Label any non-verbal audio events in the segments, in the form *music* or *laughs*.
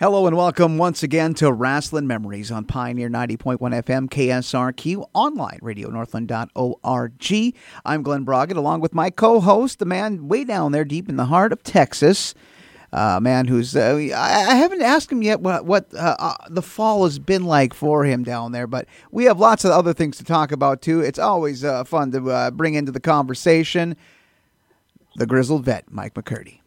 Hello and welcome once again to Wrestling Memories on Pioneer 90.1 FM KSRQ online radio northland.org. I'm Glen Broggett along with my co-host, the man way down there deep in the heart of Texas. Uh, man who's uh, I, haven't asked him yet what what uh, uh, the fall has been like for him down there, but we have lots of other things to talk about too. It's always uh, fun to uh, bring into the conversation the grizzled vet, Mike McCurdy.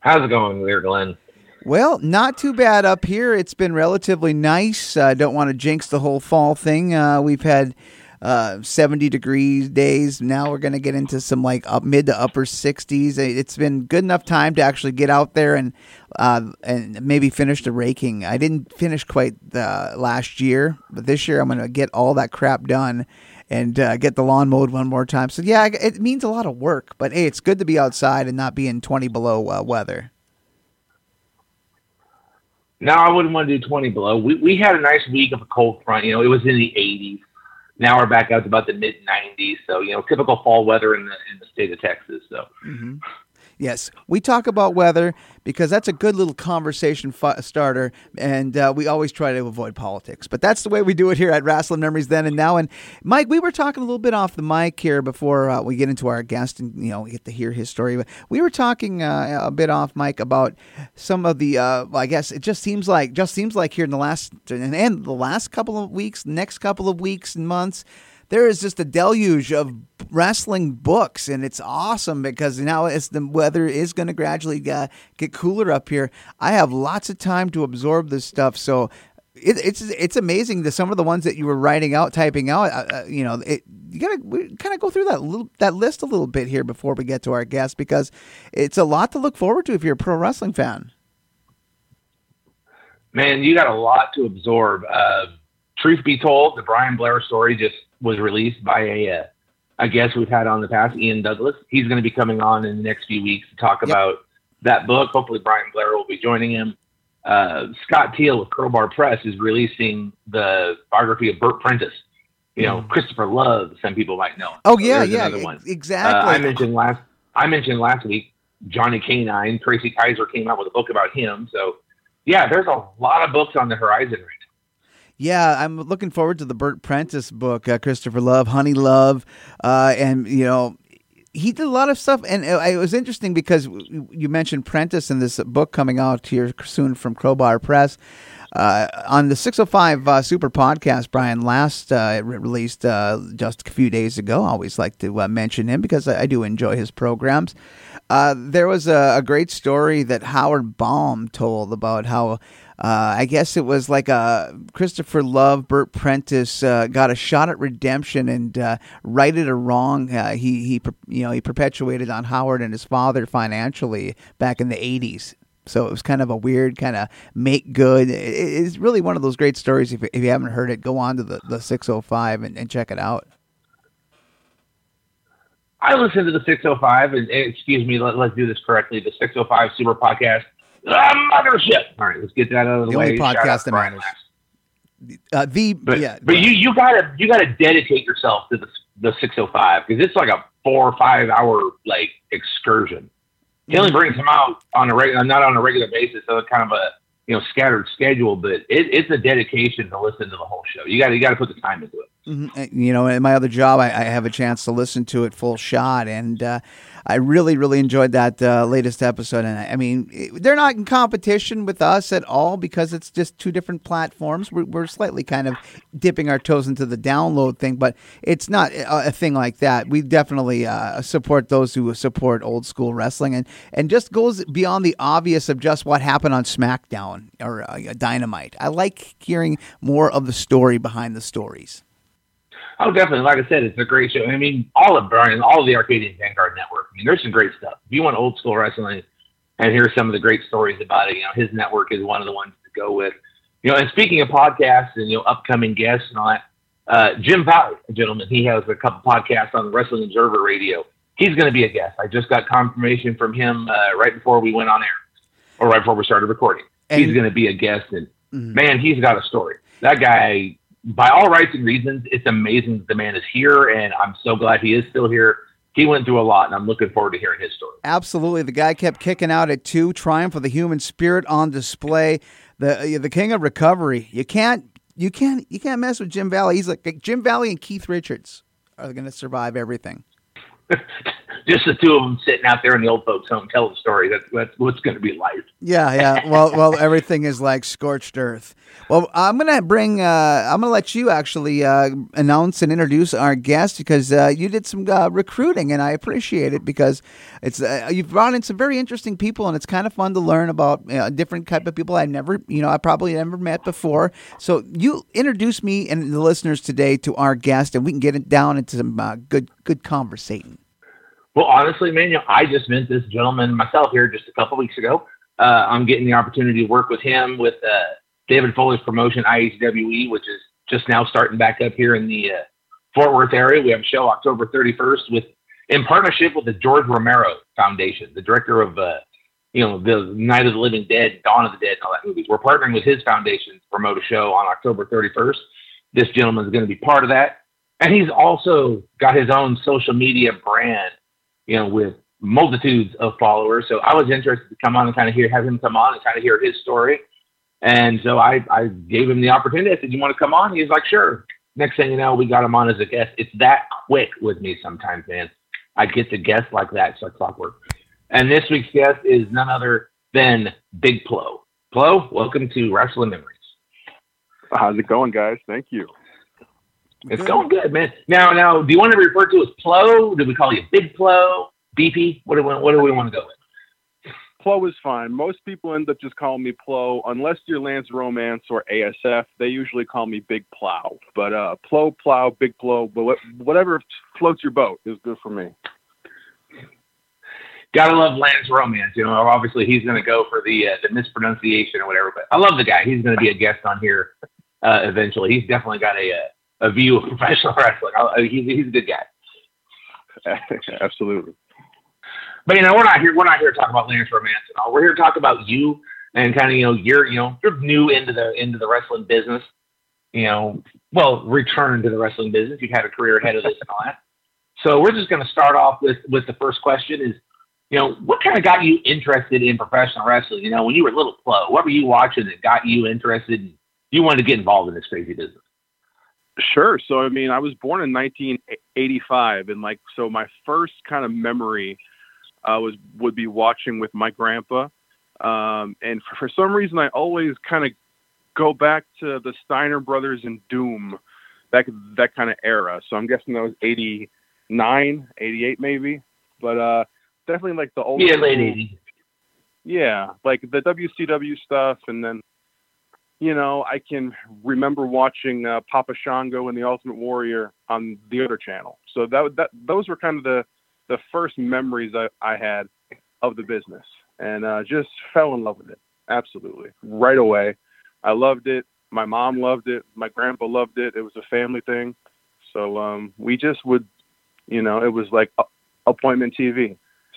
How's it going there, Glen? Well, not too bad up here. It's been relatively nice. I uh, don't want to jinx the whole fall thing. Uh, we've had uh, 70 degrees days. Now we're going to get into some like up mid to upper 60s. It's been good enough time to actually get out there and uh, and maybe finish the raking. I didn't finish quite the last year, but this year I'm going to get all that crap done and uh, get the lawn mowed one more time. So yeah, it means a lot of work, but hey, it's good to be outside and not be in 20 below uh, weather. No, I wouldn't want to do 20 below. We, we had a nice week of a cold front. You know, it was in the 80s. Now we're back out to about the mid 90s. So, you know, typical fall weather in the in the state of Texas. So, mm-hmm. Yes, we talk about weather because that's a good little conversation f- starter, and uh, we always try to avoid politics. But that's the way we do it here at Wrestling Memories then and now. And Mike, we were talking a little bit off the mic here before uh, we get into our guest and you know we get to hear his story. But we were talking uh, a bit off mic about some of the. Uh, I guess it just seems like just seems like here in the last and the last couple of weeks, next couple of weeks and months there is just a deluge of wrestling books, and it's awesome because now as the weather is going to gradually uh, get cooler up here, I have lots of time to absorb this stuff. So it, it's it's amazing that some of the ones that you were writing out, typing out, uh, uh you know, it, you gotta kind of go through that little that list a little bit here before we get to our guest because it's a lot to look forward to if you're a pro wrestling fan. Man, you got a lot to absorb. Uh, truth be told, the Brian Blair story just was released by a, uh, a guest we've had on the past, Ian Douglas. He's going to be coming on in the next few weeks to talk yep. about that book. Hopefully, Brian Blair will be joining him. Uh, Scott Teal with Crowbar Press is releasing the biography of Bert Prentice. You know, mm. Christopher Love. Some people might know. Oh so yeah, yeah, exactly. Uh, I mentioned last. I mentioned last week Johnny K-9. Tracy Kaiser came out with a book about him. So yeah, there's a lot of books on the horizon right yeah, I'm looking forward to the Bert Prentice book, uh, Christopher Love, Honey Love, uh, and you know he did a lot of stuff, and it was interesting because you mentioned Prentice in this book coming out here soon from Crowbar Press. Uh, on the 605 uh, Super Podcast, Brian last uh, released uh, just a few days ago. I always like to uh, mention him because I, I, do enjoy his programs. Uh, there was a, a, great story that Howard Baum told about how uh, I guess it was like a Christopher Love, Bert Prentice uh, got a shot at redemption and uh, righted a wrong. Uh, he he you know he perpetuated on Howard and his father financially back in the '80s. So it was kind of a weird kind of make good. It's really one of those great stories. If, if you haven't heard it, go on to the, the 605 and, and check it out. I listened to the 605, and excuse me, let, us do this correctly. The 605 Super Podcast the mothership. All right, let's get that out of the, the way. Only podcast that matters. Uh, the but, yeah, but you you gotta you gotta dedicate yourself to the the 605 because it's like a four or five hour like excursion. He only brings them out on a regular, not on a regular basis, so it's kind of a you know scattered schedule, but it, it's a dedication to listen to the whole show. You got you got to put the time into it. Mm-hmm. You know, in my other job, I, I, have a chance to listen to it full shot, and uh, I really, really enjoyed that uh, latest episode. And I, I mean, they're not in competition with us at all because it's just two different platforms. We're, we're slightly kind of dipping our toes into the download thing, but it's not a, a thing like that. We definitely uh, support those who support old school wrestling, and and just goes beyond the obvious of just what happened on SmackDown or uh, Dynamite. I like hearing more of the story behind the stories. Oh, definitely. Like I said, it's a great show. I mean, all of Brian, all of the Arcadian Vanguard Network. I mean, there's some great stuff. If you want old school wrestling and hear some of the great stories about it, you know, his network is one of the ones to go with. You know, and speaking of podcasts and, you know, upcoming guests and all that, uh, Jim Valley, a gentleman, he has a couple podcasts on the Wrestling Observer Radio. He's going to be a guest. I just got confirmation from him uh, right before we went on air or right before we started recording. And, he's going to be a guest. And mm-hmm. man, he's got a story. That guy by all rights and reasons, it's amazing that the man is here, and I'm so glad he is still here. he went through a lot, and I'm looking forward to hearing his story. Absolutely, the guy kept kicking out at two. Triumph of the human spirit on display. The uh, the king of recovery. You can't you can't you can't mess with Jim Valley. He's like Jim Valley and Keith Richards are going to survive everything. *laughs* just the two of them sitting out there in the old folks' home telling the story. That's that's what's going to be life. Yeah, yeah. *laughs* Well, well, everything is like scorched earth. Well, I'm gonna bring. Uh, I'm gonna let you actually uh, announce and introduce our guest because uh, you did some uh, recruiting, and I appreciate it because it's uh, you've brought in some very interesting people, and it's kind of fun to learn about you know, different type of people I've never, you know, I probably never met before. So you introduce me and the listeners today to our guest, and we can get it down into some uh, good, good conversating. Well, honestly, man, you know, I just met this gentleman myself here just a couple weeks ago. Uh, I'm getting the opportunity to work with him with uh, David Foley's promotion, IHWE, which is just now starting back up here in the uh, Fort Worth area. We have a show October 31st with in partnership with the George Romero Foundation, the director of uh, you know the Night of the Living Dead, Dawn of the Dead, and all that movies. We're partnering with his foundation to promote a show on October 31st. This gentleman is going to be part of that, and he's also got his own social media brand you know, with multitudes of followers. So I was interested to come on and kind of hear, have him come on and kind of hear his story. And so I, I gave him the opportunity. I said, "You want to come on?" He's like, "Sure." Next thing you know, we got him on as a guest. It's that quick with me sometimes, man. I get to guest like that. It's like clockwork. And this week's guest is none other than Big Plo. Plo, welcome to Wrestling Memories. How's it going, guys? Thank you. It's good. going good, man. Now, now, do you want to refer to as Plo? Do we call you Big Plo, BP? What do we, what do we want to go with? Plo is fine. Most people end up just calling me Plo, unless you're Lance Romance or ASF. They usually call me Big Plow. But uh, Plo, Plow, Big Plo, whatever floats your boat is good for me. Gotta love Lance Romance. You know, obviously he's going to go for the uh, the mispronunciation or whatever. But I love the guy. He's going to be a guest on here uh, eventually. He's definitely got a, uh, a view of *laughs* professional wrestling. Uh, he's, he's a good guy. *laughs* Absolutely. But you know, we're not here. We're not here to talk about Lance Romance and all. We're here to talk about you and kind of you know you're you know you're new into the into the wrestling business. You know, well, return to the wrestling business. You've had a career ahead of this and all that. So we're just going to start off with with the first question is, you know, what kind of got you interested in professional wrestling? You know, when you were a little Plo, what were you watching that got you interested? And you wanted to get involved in this crazy business. Sure. So, I mean, I was born in 1985, and like, so my first kind of memory uh, was would be watching with my grandpa. Um, and for, for some reason, I always kind of go back to the Steiner brothers and Doom, that that kind of era. So I'm guessing that was 89, 88 maybe, but uh, definitely like the old yeah, late 80s. Yeah, like the WCW stuff, and then you know, I can remember watching uh, Papa Shango and the Ultimate Warrior on the other channel. So that that those were kind of the the first memories I, I had of the business, and uh, just fell in love with it absolutely right away. I loved it. My mom loved it. My grandpa loved it. It was a family thing. So um, we just would, you know, it was like appointment TV.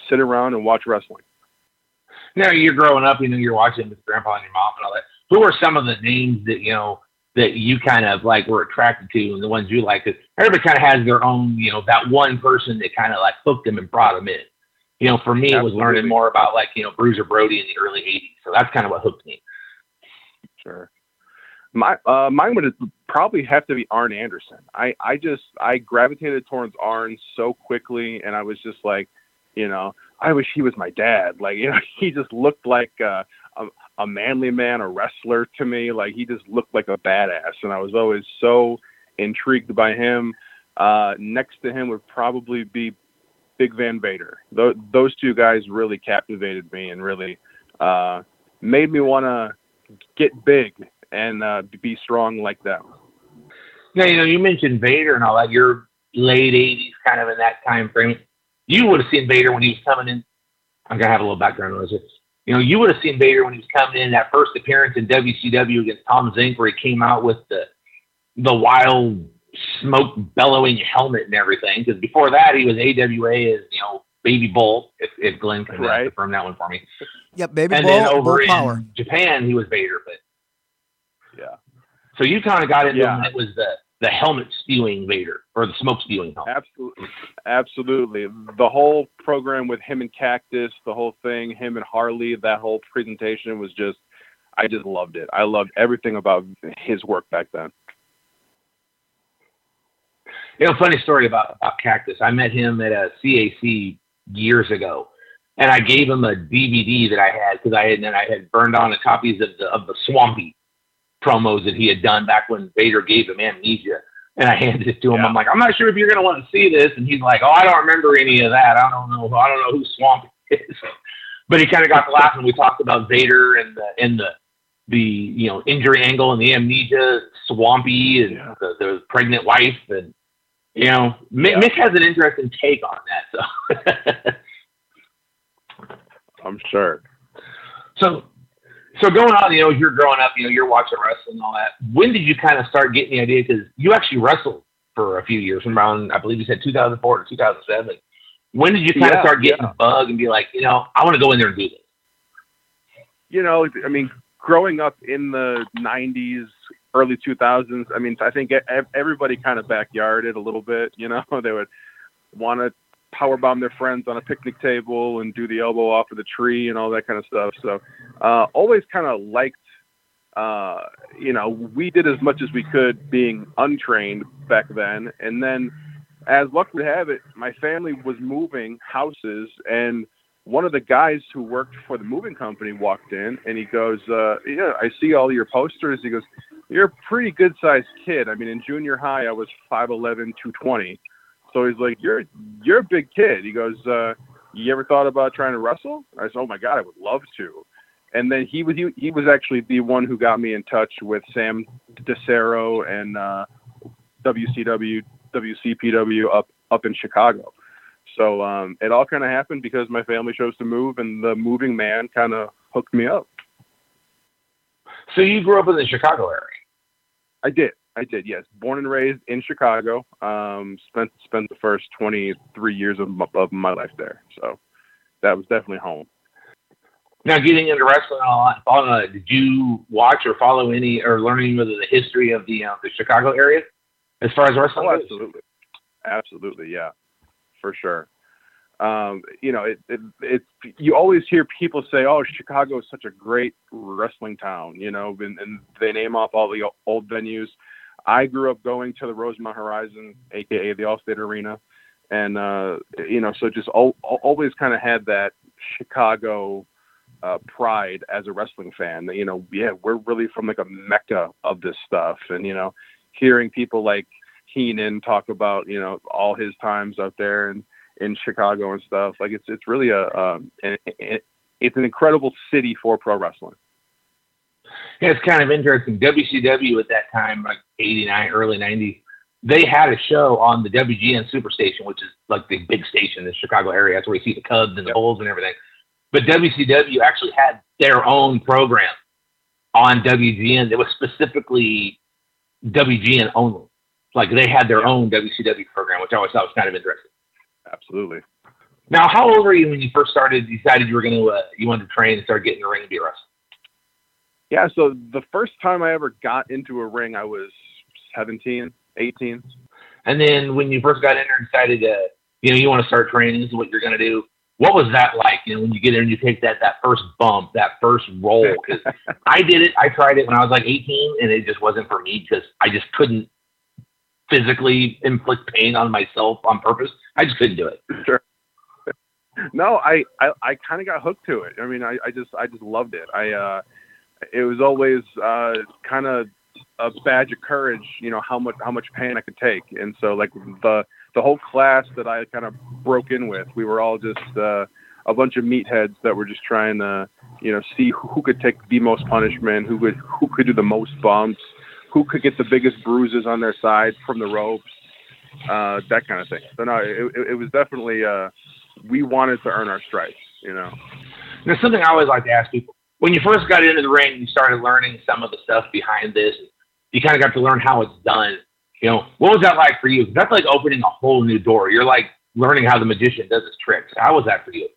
Sit around and watch wrestling. Now you're growing up, you know, you're watching with grandpa and your mom and all that who are some of the names that you know that you kind of like were attracted to and the ones you like? Because everybody kind of has their own, you know, that one person that kind of like hooked them and brought them in. You know, for me, Absolutely. it was learning more about like you know Bruiser Brody in the early '80s. So that's kind of what hooked me. Sure. My uh, mine would probably have to be Arn Anderson. I I just I gravitated towards Arn so quickly, and I was just like, you know, I wish he was my dad. Like, you know, *laughs* he just looked like uh, a, a manly man, a wrestler to me. Like he just looked like a badass, and I was always so intrigued by him. Uh, next to him would probably be Big Van Vader. Th- those two guys really captivated me and really uh, made me want to get big and uh, be strong like them. Yeah, you know, you mentioned Vader and all that. You're late '80s, kind of in that time frame. You would have seen Vader when he was coming in. I'm gonna have a little background noise. You know, you would have seen Vader when he was coming in that first appearance in WCW against Tom Zenk, where he came out with the the wild smoke bellowing helmet and everything. Because before that, he was AWA as you know Baby Bull. If, if Glen can right. confirm that one for me. Yep, Baby and Bull. And then over Bull in power. Japan, he was Vader. But yeah, so you kind of got into yeah. it was the the helmet spewing Vader or the smoke spewing helmet. Absolutely, absolutely. The whole program with him and Cactus, the whole thing, him and Harley, that whole presentation was just, I just loved it. I loved everything about his work back then. You know, funny story about, about Cactus. I met him at a CAC years ago, and I gave him a DVD that I had because I had and I had burned on the copies of the of the Swampy promos that he had done back when Vader gave him amnesia. And I handed it to him. Yeah. I'm like, I'm not sure if you're gonna want to see this. And he's like, Oh, I don't remember any of that. I don't know. I don't know who Swampy is. *laughs* But he kind of got to laughing. We talked about Vader and the and the the you know injury angle and the amnesia, Swampy and Yeah. the, the pregnant wife and you know Mick, Yeah. Mick has an interesting take on that. So *laughs* I'm sure. So, so going on, you know, you're growing up, you know, you're watching wrestling and all that. When did you kind of start getting the idea? Because you actually wrestled for a few years, from around, I believe you said 2004 to 2007. When did you kind of start getting yeah. the bug and be like, you know, I want to go in there and do this? you know, I mean, growing up in the 90s, early 2000s, I mean, I think everybody kind of backyarded a little bit, you know, *laughs* they would want to power bomb their friends on a picnic table and do the elbow off of the tree and all that kind of stuff. So, uh, always kind of liked, uh, you know, we did as much as we could being untrained back then. And then, as luck would have it, my family was moving houses and one of the guys who worked for the moving company walked in and he goes, uh, yeah, I see all your posters. He goes, you're a pretty good sized kid. I mean, in junior high, I was 5'11", 220. So he's like, you're, you're a big kid. He goes, uh, you ever thought about trying to wrestle? I said, oh my God, I would love to. And then he was, he, he was actually the one who got me in touch with Sam DeCero and, uh, WCW, WCPW up, up in Chicago. So um, it all kind of happened because my family chose to move, and the moving man kind of hooked me up. So you grew up in the Chicago area. I did, I did, yes. Born and raised in Chicago. Um, spent spent the first 23 years of my, of my life there. So that was definitely home. Now, getting into wrestling and all uh, did you watch or follow any or learn any of the history of the uh, the Chicago area as far as wrestling? Oh, absolutely, absolutely, yeah, for sure. Um, you know, it, it, it, you always hear people say, "Oh, Chicago is such a great wrestling town," you know, and, and they name off all the old venues. I grew up going to the Rosemont Horizon, aka the Allstate Arena, and uh, you know, so just al- al- always kind of had that Chicago uh, pride as a wrestling fan. That you know, yeah, we're really from like a mecca of this stuff, and you know, hearing people like Heenan talk about you know all his times out there and in Chicago and stuff. Like it's it's really a um, it's an incredible city for pro wrestling. Yeah, *laughs* it's kind of interesting. WCW at that time, like '89, early '90s, they had a show on the WGN Superstation, which is like the big station in the Chicago area. That's where you see the Cubs and the Bulls and everything. But WCW actually had their own program on WGN that was specifically WGN only. Like they had their own WCW program, which I always thought was kind of interesting. Absolutely. Now, how old were you when you first started? Decided you were going to uh, you wanted to train and start getting in the ring and be a wrestler. Yeah. So the first time I ever got into a ring, I was 17, 18. And then when you first got in there and decided to, you know, you want to start training, this is what you're going to do. What was that like? You know, when you get in and you take that that first bump, that first roll. Because *laughs* I did it. I tried it when I was like 18, and it just wasn't for me because I just couldn't physically inflict pain on myself on purpose. I just couldn't do it. Sure. No, I, I, I kind of got hooked to it. I mean, I, I just, I just loved it. I, uh, it was always, uh, kind of a badge of courage, you know, how much, how much pain I could take. And so like the, the whole class that I kind of broke in with, we were all just, uh, a bunch of meatheads that were just trying to, you know, see who, could take the most punishment, who could, who could do the most bumps, who could get the biggest bruises on their side from the ropes, uh, that kind of thing. So no, it, it was definitely, uh, we wanted to earn our stripes, you know. There's something I always like to ask people. When you first got into the ring, you started learning some of the stuff behind this. You kind of got to learn how it's done. You know, what was that like for you? That's like opening a whole new door. You're like learning how the magician does his tricks. How was that for you?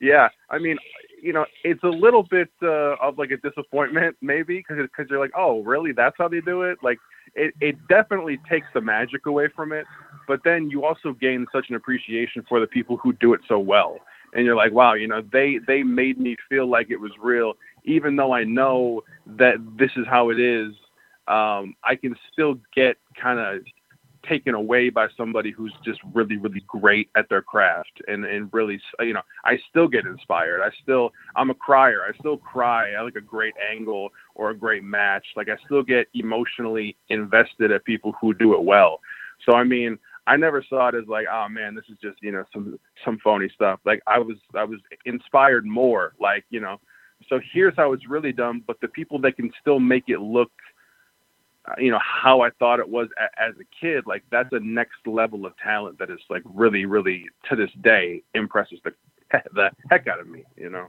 Yeah, I mean, you know, it's a little bit uh, of like a disappointment maybe because because you're like, oh, really? That's how they do it? Like, it, it definitely takes the magic away from it. But then you also gain such an appreciation for the people who do it so well. And you're like, wow, you know, they they made me feel like it was real, even though I know that this is how it is. Um, I can still get kind of taken away by somebody who's just really really great at their craft and and really you know I still get inspired. I still I'm a crier. I still cry. I like a great angle or a great match. Like I still get emotionally invested at people who do it well. So I mean I never saw it as like oh man this is just you know some some phony stuff like I was I was inspired more like you know so here's how it's really done but the people that can still make it look uh, you know how I thought it was a, as a kid. Like that's a next level of talent that is like really, really to this day impresses the *laughs* the heck out of me. You know.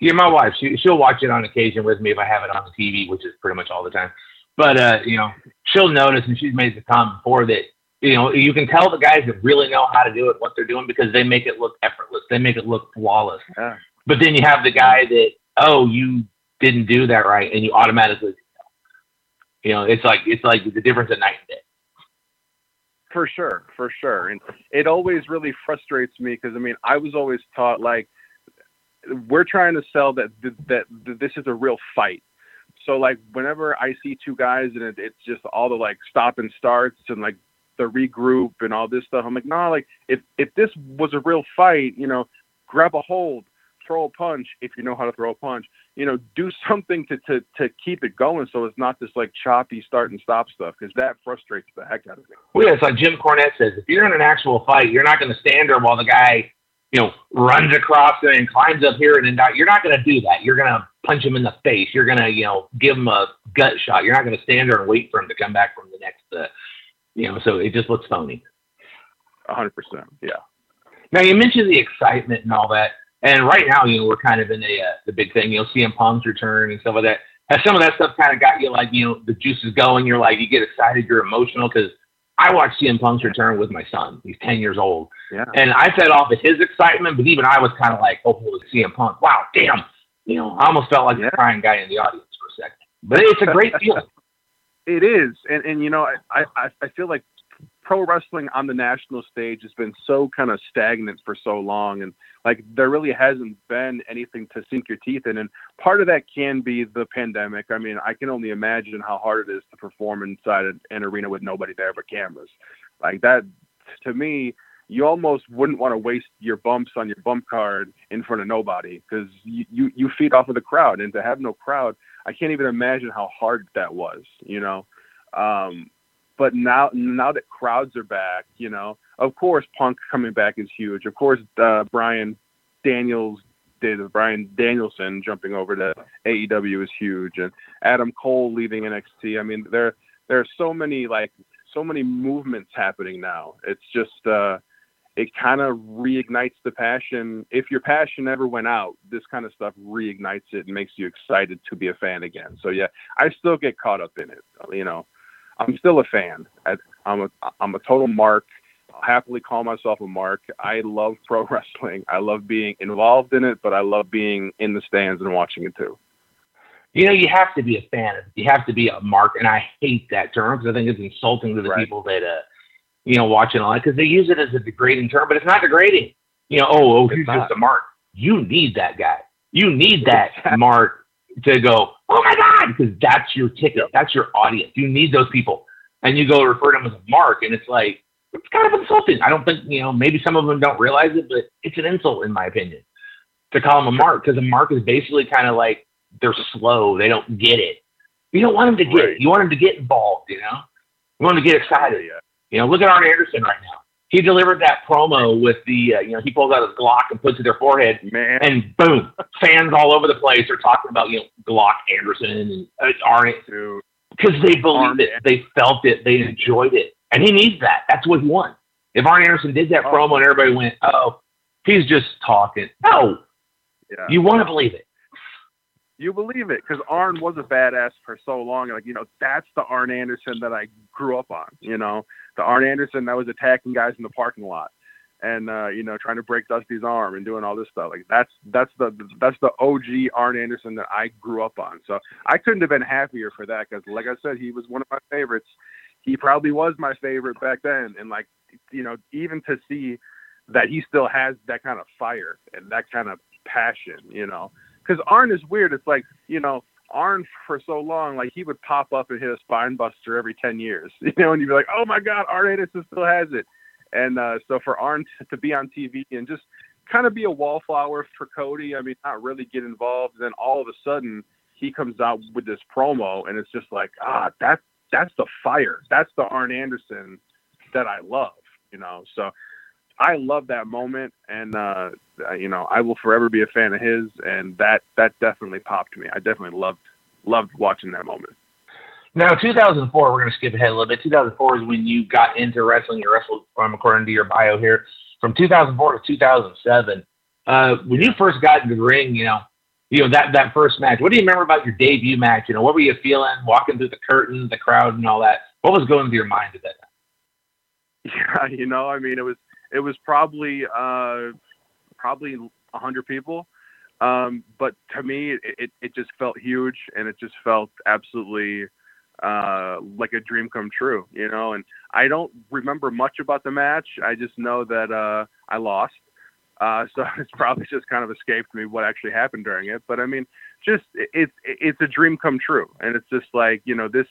Yeah, my wife. She she'll watch it on occasion with me if I have it on the TV, which is pretty much all the time. But uh, you know, she'll notice, and she's made the comment before that you know you can tell the guys that really know how to do it what they're doing because they make it look effortless. They make it look flawless. Yeah. But then you have the guy that oh you didn't do that right, and you automatically you know, it's like it's like the difference of night and day. For sure, for sure, and it always really frustrates me because I mean, I was always taught like we're trying to sell that that, that this is a real fight. So like whenever I see two guys and it, it's just all the like stop and starts and like the regroup and all this stuff, I'm like, nah, like if if this was a real fight, you know, grab a hold, throw a punch if you know how to throw a punch. You know, do *laughs* something to to to keep it going so it's not this like choppy start and stop stuff because that frustrates the heck out of me. Well, yeah, it's like Jim Cornette says: if you're in an actual fight, you're not going to stand there while the guy, you know, runs across and climbs up here and then. You're not going to do that. You're going to punch him in the face. You're going to, you know, give him a gut shot. You're not going to stand there and wait for him to come back from the next, uh, you know. So it just looks phony. A hundred percent, yeah. Now you mentioned the excitement and all that. And right now, you know, we're kind of in the uh, the big thing. You know, CM Punk's return and stuff like that. Has some of that stuff kind of got you like, you know, the juices going? You're like, you get excited, you're emotional because I watched CM Punk's return with my son. He's 10 years old. Yeah. And I fed off of his excitement, but even I was kind of like, oh, holy CM Punk. Wow, damn. You know, I almost felt like yeah. the crying guy in the audience for a second. But it's a great *laughs* feeling. It is. And, and you know, I, I, I feel like pro wrestling on the national stage has been so kind of stagnant for so long. And like there really hasn't been anything to sink your teeth in. And part of that can be the pandemic. I mean i can only imagine how hard it is to perform inside an arena with nobody there but cameras. Like that to me you almost wouldn't want to waste your bumps on your bump card in front of nobody because you, you you feed off of the crowd and to have no crowd i can't even imagine how hard that was you know um, but now now that crowds are back, you know, of course Punk coming back is huge. Of course, uh, Bryan Daniels did Bryan Danielson jumping over to AEW is huge, and Adam Cole leaving NXT. I mean, there there are so many like so many movements happening now. It's just uh, it kind of reignites the passion. If your passion ever went out, this kind of stuff reignites it and makes you excited to be a fan again. So yeah, I still get caught up in it. You know, I'm still a fan. I, I'm a I'm a total mark. I'll happily call myself a mark. I love pro *laughs* wrestling. I love being involved in it, but I love being in the stands and watching it too. You know, you have to be a fan. You have to be a mark, and I hate that term because I think it's insulting to the right. people that uh, you know, watching all that because they use it as a degrading term, but it's not degrading. You know, oh, oh, he's just a mark. You need that guy. You need that mark to go, oh my God, because that's your ticket. That's your audience. You need those people. And you go refer to them as a mark, and it's like, it's kind of insulting. I don't think, you know, maybe some of them don't realize it, but it's an insult, in my opinion, to call them a mark, because a mark is basically kind of like they're slow. They don't get it. You don't want them to get right. it. You want them to get involved, you know? You want them to get excited. Yeah. You know, look at Arn Anderson right now he delivered that promo with the, uh, you know, he pulls out his Glock and puts it to their forehead, Man. and boom, fans all over the place are talking about, you know, Glock Anderson and uh, Arn, because they believed it, they felt it, they enjoyed it, and he needs that. That's what he wants. If Arn Anderson did that oh. promo and everybody went, oh, he's just talking. No, yeah. you want to believe it you believe it because Arn was a badass for so long. Like, you know, that's the Arn Anderson that I grew up on, you know, the Arn Anderson that was attacking guys in the parking lot. and uh, you know trying to break Dusty's arm and doing all this stuff. Like that's that's the that's the OG Arn Anderson that I grew up on. So I couldn't have been happier for that because, like I said, he was one of my favorites. He probably was my favorite back then, and like you know even to see that he still has that kind of fire and that kind of passion, you know, because Arn is weird. It's like you know Arn for so long, like he would pop up and hit a spine buster every 10 years, *laughs* you know, and you'd be like, oh my God, Arn Anderson still has it. And uh, so for Arn to be on TV and just kind of be a wallflower for Cody, I mean, not really get involved. Then all of a sudden he comes out with this promo and it's just like, ah, that's, that's the fire. That's the Arn Anderson that I love, you know? So I love that moment, and uh, you know I will forever be a fan of his, and that that definitely popped me. I definitely loved loved watching that moment. Now, 2004, we're going to skip ahead a little bit. 2004 is when you got into wrestling. You wrestled, um, according to your bio here, from 2004 to 2007. Uh, when you first got into the ring, you know, you know that that first match. What do you remember about your debut match? You know, what were you feeling walking through the curtain, the crowd, and all that? What was going through your mind at that time? *laughs* Yeah, you know, I mean, it was it was probably uh, probably hundred people. Um, but to me, it, it, it just felt huge, and it just felt absolutely uh, like a dream come true, you know. And I don't remember much about the match. I just know that uh, I lost. Uh, *laughs* so it's probably just kind of escaped me what actually happened during it. But I mean, just it's it, it's a dream come true, and it's just like you know this.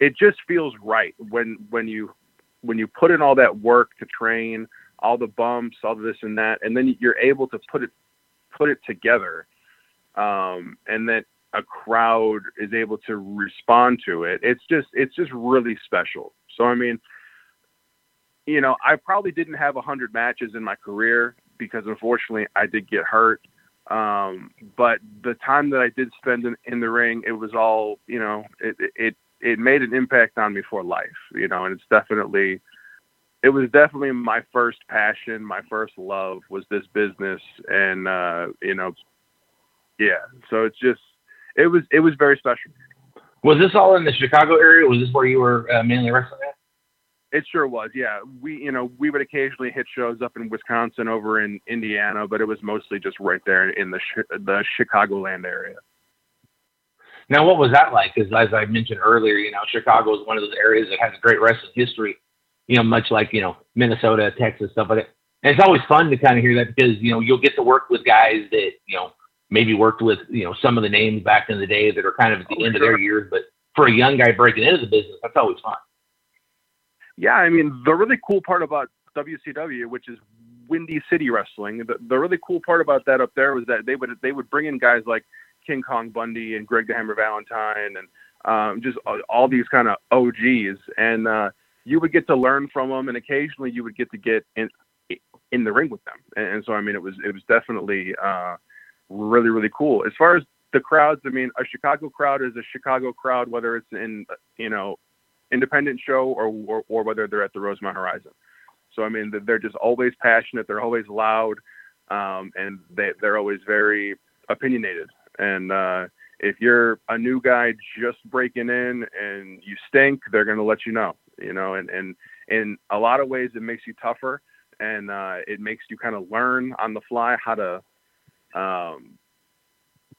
It just feels right when when you when you put in all that work to train, all the bumps, all this and that, and then you're able to put it put it together, um, and then a crowd is able to respond to it. It's just it's just really special. So I mean, you know, I probably didn't have a hundred matches in my career because unfortunately I did get hurt. Um, but the time that I did spend in, in the ring, it was all you know. It it it made an impact on me for life, you know, and it's definitely it was definitely my first passion, my first love was this business, and uh, you know, yeah. So it's just it was it was very special. Was this all in the Chicago area? Was this where you were uh, mainly wrestling at? It sure was. Yeah, we you know we would occasionally hit shows up in Wisconsin, over in Indiana, but it was mostly just right there in the the Chicagoland area. Now, what was that like? Because as I mentioned earlier, you know, Chicago is one of those areas that has a great wrestling history you know, much like, you know, Minnesota, Texas, stuff like that. And it's always fun to kind of hear that because, you know, you'll get to work with guys that, you know, maybe worked with, you know, some of the names back in the day that are kind of at the oh, end sure. of their years. But for a young guy breaking into the business, that's always fun. Yeah. I mean, the really cool part about WCW, which is Windy City Wrestling, the, the really cool part about that up there was that they would, they would bring in guys like King Kong Bundy and Greg the Hammer Valentine and um, just all, all these kind of OGs. And, uh, you would get to learn from them, and occasionally you would get to get in in the ring with them. And, and so, I mean, it was it was definitely uh, really really cool. As far as the crowds, I mean, a Chicago crowd is a Chicago crowd, whether it's in you know independent show or or, or whether they're at the Rosemont Horizon. So I mean, they're just always passionate. They're always loud, um, and they they're always very opinionated. And uh, if you're a new guy just breaking in and you stink, they're going to let you know you know, and, and in a lot of ways it makes you tougher and uh, it makes you kind of learn on the fly how to um,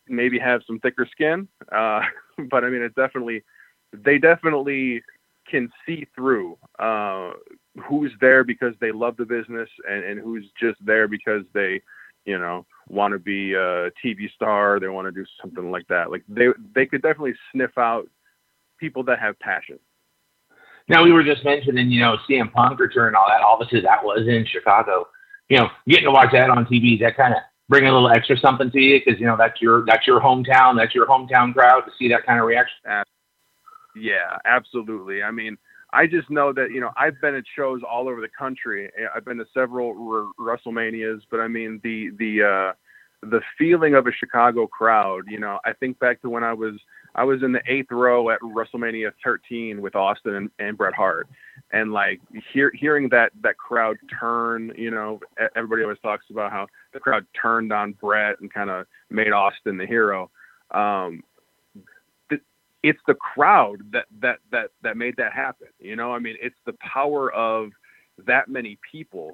maybe have some thicker skin. Uh, *laughs* but I mean, it definitely, they definitely can see through uh, who's there because they love the business and, and who's just there because they, you know, want to be a TV star. They want to do something like that. Like they, they could definitely sniff out people that have passion. Now we were just mentioning, you know, CM Punk return and all that. Obviously, that was in Chicago. You know, getting to watch that on TV, that kind of bring a little extra something to you because you know that's your that's your hometown, that's your hometown crowd to see that kind of reaction. Yeah, absolutely. I mean, I just know that you know I've been at shows all over the country. I've been to several WrestleManias, but I mean the the uh, the feeling of a Chicago crowd. You know, I think back to when I was I was in the eighth row at WrestleMania 13 with Austin and, and Bret Hart, and like hear, hearing that that crowd turn, you know, everybody always talks about how the crowd turned on Bret and kind of made Austin the hero. Um, it's the crowd that that that that made that happen. You know, I mean, it's the power of that many people,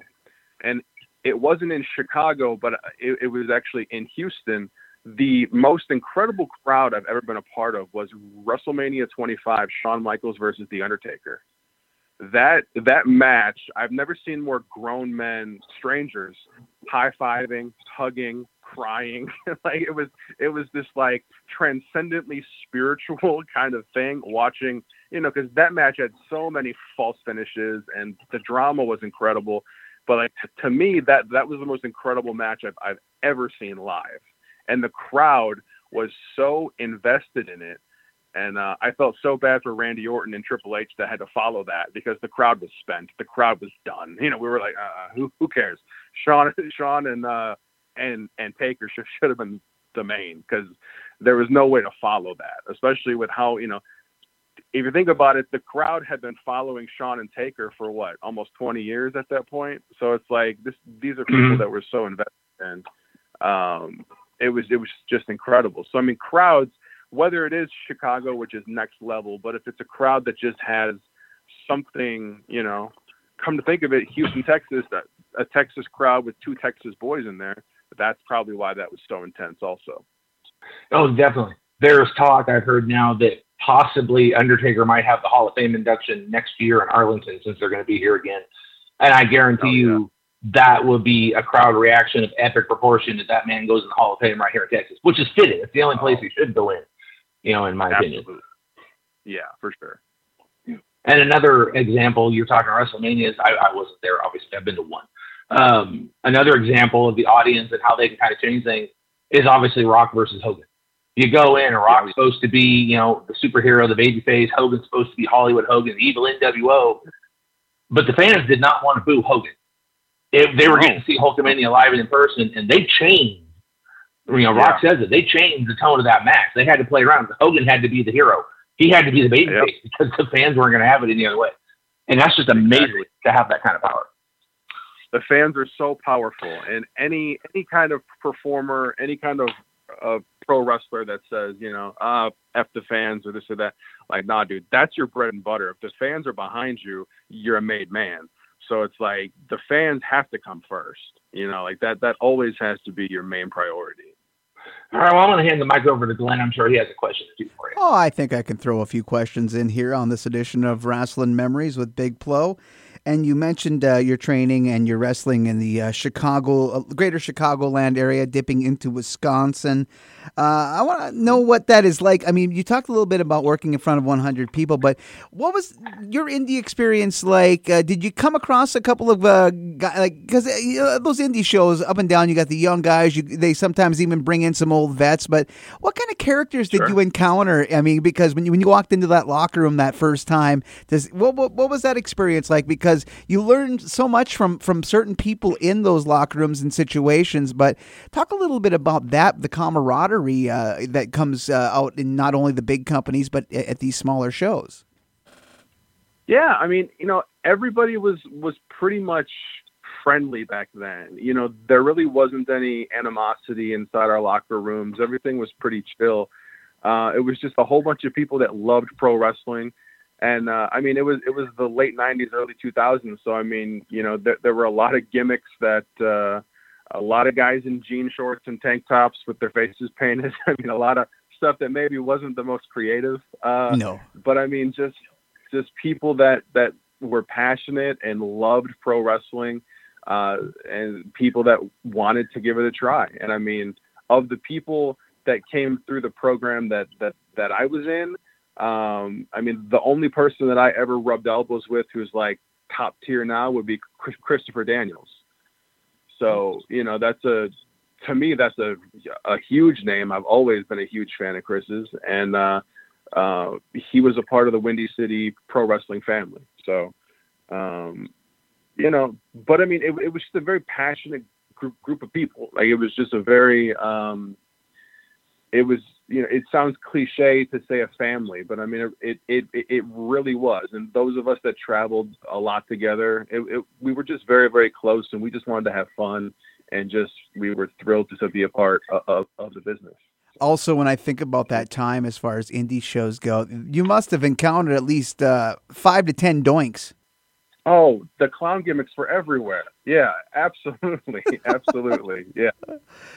and it wasn't in Chicago, but it, it was actually in Houston. The most incredible crowd I've ever been a part of was WrestleMania 25, Shawn Michaels versus The Undertaker. That that match, I've never seen more grown men, strangers, high fiving, hugging, crying. *laughs* like it was it was this like transcendently spiritual *laughs* kind of thing. Watching, you know, because that match had so many false finishes and the drama was incredible. But like to me, that that was the most incredible match I've, I've ever seen live, and the crowd was so invested in it. And uh, I felt so bad for Randy Orton and Triple H that had to follow that because the crowd was spent. The crowd was done. You know, we were like, uh, who who cares? Shawn, Shawn, and uh, and and Taker should should have been the main because there was no way to follow that, especially with how you know if you think about it, the crowd had been following Shawn and Taker for what, almost 20 years at that point. So it's like this; these are people mm-hmm. that were so invested, and um, it was it was just incredible. So I mean, crowds, whether it is Chicago, which is next level, but if it's a crowd that just has something, you know, come to think of it, Houston, Texas, a, a Texas crowd with two Texas boys in there, that's probably why that was so intense, also. Oh, definitely. There's talk I've heard now that possibly Undertaker might have the Hall of Fame induction next year in Arlington since they're going to be here again. And I guarantee oh, yeah. you that would be a crowd reaction of epic proportion if that man goes in the Hall of Fame right here in Texas, which is fitting. It's the only place he should go in, you know, in my Absolutely. opinion. Yeah, for sure. And another example, you're talking WrestleManias. I, I wasn't there, obviously. I've been to one. Um, another example of the audience and how they can kind of change things is obviously Rock versus Hogan you go in and Rock's supposed to be, you know, the superhero, the baby face. Hogan's supposed to be Hollywood Hogan, the evil NWO. But the fans did not want to boo Hogan. If they were getting to see Hulkamania live and in person, and they changed. You know, Rock yeah. says it. They changed the tone of that match. They had to play around. Hogan had to be the hero. He had to be the baby yep. face because the fans weren't going to have it any other way. And that's just amazing exactly. to have that kind of power. The fans are so powerful, and any any kind of performer, any kind of uh, pro wrestler that says, you know, uh, F the fans or this or that. Like, nah, dude, that's your bread and butter. If the fans are behind you, you're a made man. So it's like the fans have to come first. You know, like that, that always has to be your main priority. All right, well, I'm going to hand the mic over to Glen. I'm sure he has a question for you. Oh, I think I can throw a few questions in here on this edition of Wrestling Memories with Big Plo. And you mentioned uh, your training and your wrestling in the uh, Chicago, uh, greater Chicagoland area, dipping into Wisconsin. Uh, I want to know what that is like. I mean, you talked a little bit about working in front of 100 people, but what was your indie experience like? Uh, did you come across a couple of uh, guys, like, because those indie shows up and down, you got the young guys, you, they sometimes even bring in some old vets, but what kind of characters did sure. you encounter? I mean, because when you, when you walked into that locker room that first time, does, what, what, what was that experience like? Because because you learn so much from from certain people in those locker rooms and situations. But talk a little bit about that, the camaraderie uh, that comes uh, out in not only the big companies but at these smaller shows. Yeah, I mean, you know, everybody was was pretty much friendly back then. You know, there really wasn't any animosity inside our locker rooms. Everything was pretty chill. Uh, it was just a whole bunch of people that loved pro wrestling and uh, I mean it was it was the late '90s, early 2000s. So I mean, you know, there, there were a lot of gimmicks that uh, a lot of guys in jean shorts and tank tops with their faces painted. *laughs* I mean, a lot of stuff that maybe wasn't the most creative. Uh, no, but I mean, just just people that that were passionate and loved pro wrestling, uh, and people that wanted to give it a try. And I mean, of the people that came through the program that that that I was in um, I mean, the only person that I ever rubbed elbows with who's like top tier now would be Christopher Daniels. So, you know, that's a, to me, that's a, a huge name. I've always been a huge fan of Chris's. And uh, uh, he was a part of the Windy City pro wrestling family. So, um, you know, but I mean, it, it was just a very passionate group, group of people. Like, it was just a very, um, it was you know, it sounds cliche to say a family, but I mean, it it it really was. And those of us that traveled a lot together, it, it, we were just very very close, and we just wanted to have fun, and just we were thrilled to be a part of, of the business. Also, when I think about that time, as far as indie shows go, you must have encountered at least uh, five to ten doinks. Oh, the clown gimmicks were everywhere. Yeah, absolutely, *laughs* absolutely. Yeah,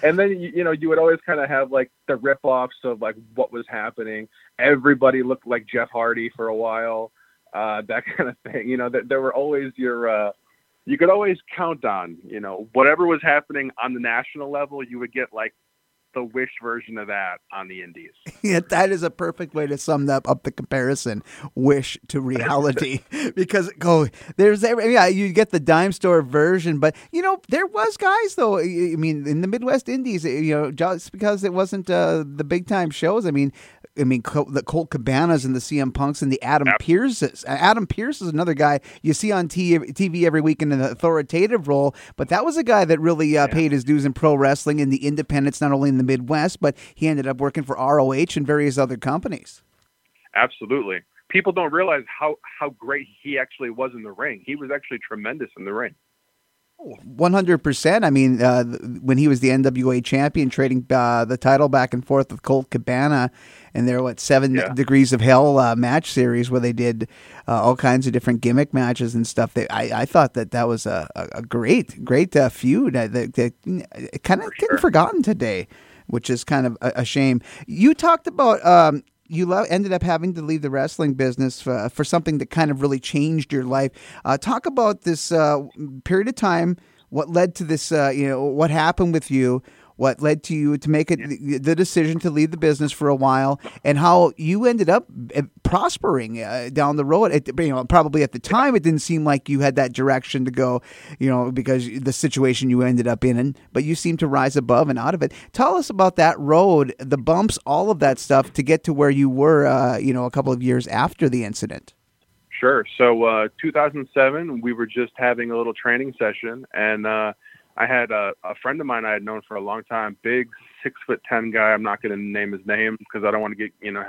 and then you, you know you would always kind of have like the rip-offs of like what was happening. Everybody looked like Jeff Hardy for a while, uh, that *laughs* kind of thing. You know, there, there were always your. Uh, you could always count on, you know, whatever was happening on the national level, you would get like the wish version of that on the indies. *laughs* Yeah, that is a perfect way to sum up, up the comparison. Wish to reality, *laughs* because go oh, there's every, yeah you get the dime store version, but you know there was guys though. I mean in the Midwest Indies, you know just because it wasn't uh, the big time shows. I mean I mean, the Colt Cabanas and the CM Punks and the Adam yep. Pearces. Adam Pearce is another guy you see on TV every week in an authoritative role, but that was a guy that really uh, yeah. paid his dues in pro wrestling in the independents, not only in the Midwest, but he ended up working for ROH and various other companies. Absolutely. People don't realize how, how great he actually was in the ring. He was actually tremendous in the ring. One hundred percent. I mean, uh, when he was the NWA champion, trading uh, the title back and forth with Colt Cabana, and their what seven yeah. degrees of hell uh, match series where they did uh, all kinds of different gimmick matches and stuff. They, I, I thought that that was a, a great, great uh, feud that, that kind of getting sure. forgotten today, which is kind of a, a shame. You talked about um, you lo- ended up having to leave the wrestling business for, for something that kind of really changed your life. Uh, talk about this uh, period of time, what led to this, uh, you know, what happened with you, what led to you to make it, the decision to leave the business for a while, and how you ended up eh, prospering uh, down the road. It, you know, probably at the time it didn't seem like you had that direction to go, you know, because the situation you ended up in, and, but you seem to rise above and out of it. Tell us about that road, the bumps, all of that stuff to get to where you were, uh, you know, a couple of years after the incident. Sure. So, uh, 2007, we were just having a little training session, and uh, I had a, a friend of mine I had known for a long time, big six foot ten guy. I'm not going to name his name because I don't want to get you know.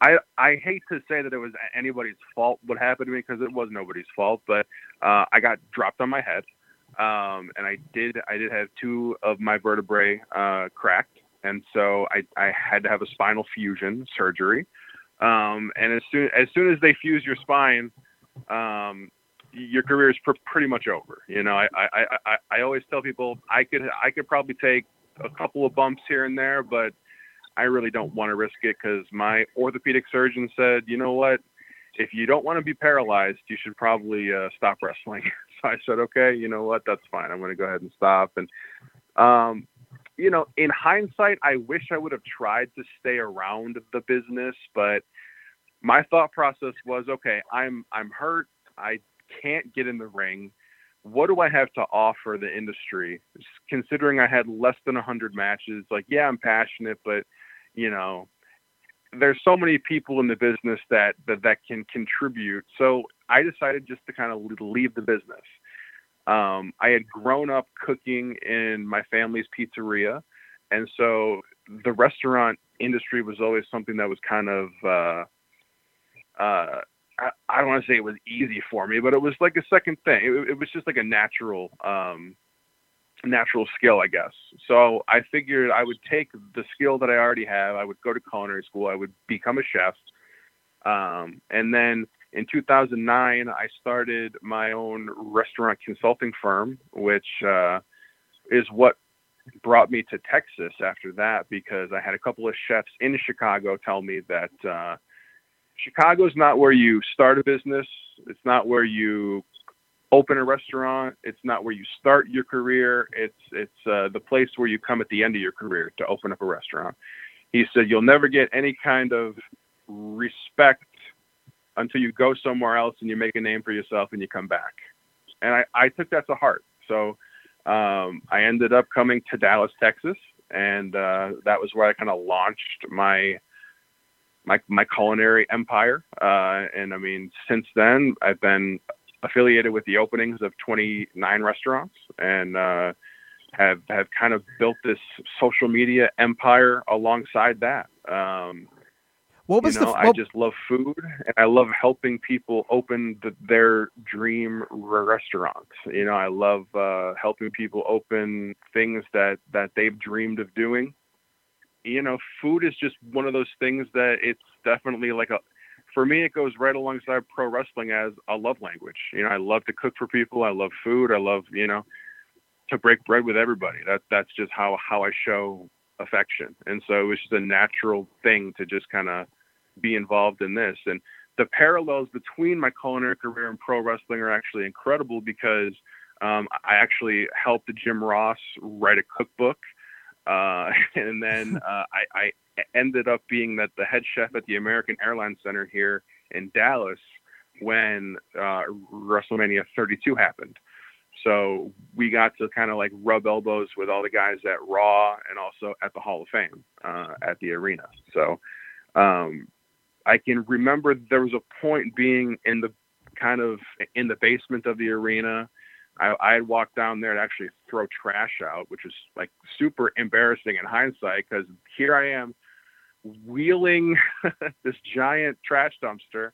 I I hate to say that it was anybody's fault what happened to me because it was nobody's fault, but uh, I got dropped on my head, um, and I did I did have two of my vertebrae uh, cracked, and so I I had to have a spinal fusion surgery. Um, and as soon as soon as they fuse your spine, um, your career is pr- pretty much over. You know, I, I, I, I always tell people I could I could probably take a couple of bumps here and there, but I really don't want to risk it because my orthopedic surgeon said, you know what, if you don't want to be paralyzed, you should probably uh, stop wrestling. *laughs* so I said, okay, you know what, that's fine. I'm going to go ahead and stop. And um, you know, in hindsight, I wish I would have tried to stay around the business, but my thought process was, okay, I'm I'm hurt. I can't get in the ring. What do I have to offer the industry? Considering I had less than 100 matches, like, yeah, I'm passionate, but, you know, there's so many people in the business that, that, that can contribute. So I decided just to kind of leave the business. Um, I had grown up cooking in my family's pizzeria. And so the restaurant industry was always something that was kind of, uh, uh, I, I don't want to say it was easy for me, but it was like a second thing. It, it was just like a natural, um, natural skill, I guess. So I figured I would take the skill that I already have. I would go to culinary school. I would become a chef. Um, and then in 2009, I started my own restaurant consulting firm, which uh, is what brought me to Texas after that because I had a couple of chefs in Chicago tell me that uh, Chicago's not where you start a business. It's not where you open a restaurant. It's not where you start your career. It's it's uh, the place where you come at the end of your career to open up a restaurant. He said you'll never get any kind of respect until you go somewhere else and you make a name for yourself and you come back. And I, I took that to heart. So um, I ended up coming to Dallas, Texas, and uh, that was where I kind of launched my my my culinary empire. Uh, and I mean, since then, I've been affiliated with the openings of 29 restaurants and uh, have have kind of built this social media empire alongside that. Um, what was you know, the? What... I just love food, and I love helping people open the, their dream restaurants. You know, I love uh, helping people open things that that they've dreamed of doing you know, food is just one of those things that it's definitely like a, for me, it goes right alongside pro wrestling as a love language. You know, I love to cook for people. I love food. I love, you know, to break bread with everybody. That that's just how how I show affection. And so it was just a natural thing to just kind of be involved in this. And the parallels between my culinary career and pro wrestling are actually incredible because um, I actually helped Jim Ross write a cookbook. Uh, *laughs* and then *laughs* uh, I, I, ended up being that the head chef at the American Airlines Center here in Dallas when uh, WrestleMania 32 happened. So we got to kind of like rub elbows with all the guys at Raw and also at the Hall of Fame uh, at the arena. So um, I can remember there was a point being in the kind of in the basement of the arena. I, I had walked down there to actually throw trash out, which is like super embarrassing in hindsight because here I am wheeling *laughs* this giant trash dumpster